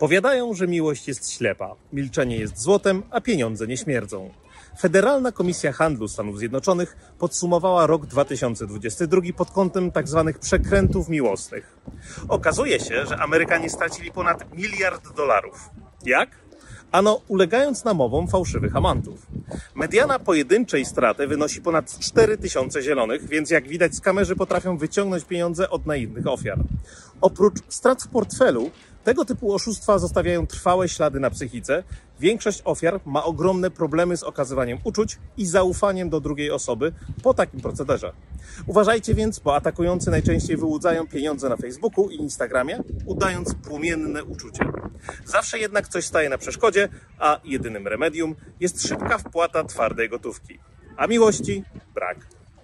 Powiadają, że miłość jest ślepa, milczenie jest złotem, a pieniądze nie śmierdzą. Federalna Komisja Handlu Stanów Zjednoczonych podsumowała rok 2022 pod kątem tzw. przekrętów miłosnych. Okazuje się, że Amerykanie stracili ponad miliard dolarów. Jak? Ano, ulegając namowom fałszywych amantów. Mediana pojedynczej straty wynosi ponad 4000 zielonych, więc jak widać skamerzy potrafią wyciągnąć pieniądze od naiwnych ofiar. Oprócz strat w portfelu, tego typu oszustwa zostawiają trwałe ślady na psychice. Większość ofiar ma ogromne problemy z okazywaniem uczuć i zaufaniem do drugiej osoby po takim procederze. Uważajcie więc, bo atakujący najczęściej wyłudzają pieniądze na Facebooku i Instagramie, udając płomienne uczucie. Zawsze jednak coś staje na przeszkodzie, a jedynym remedium jest szybka wpłata twardej gotówki. A miłości brak.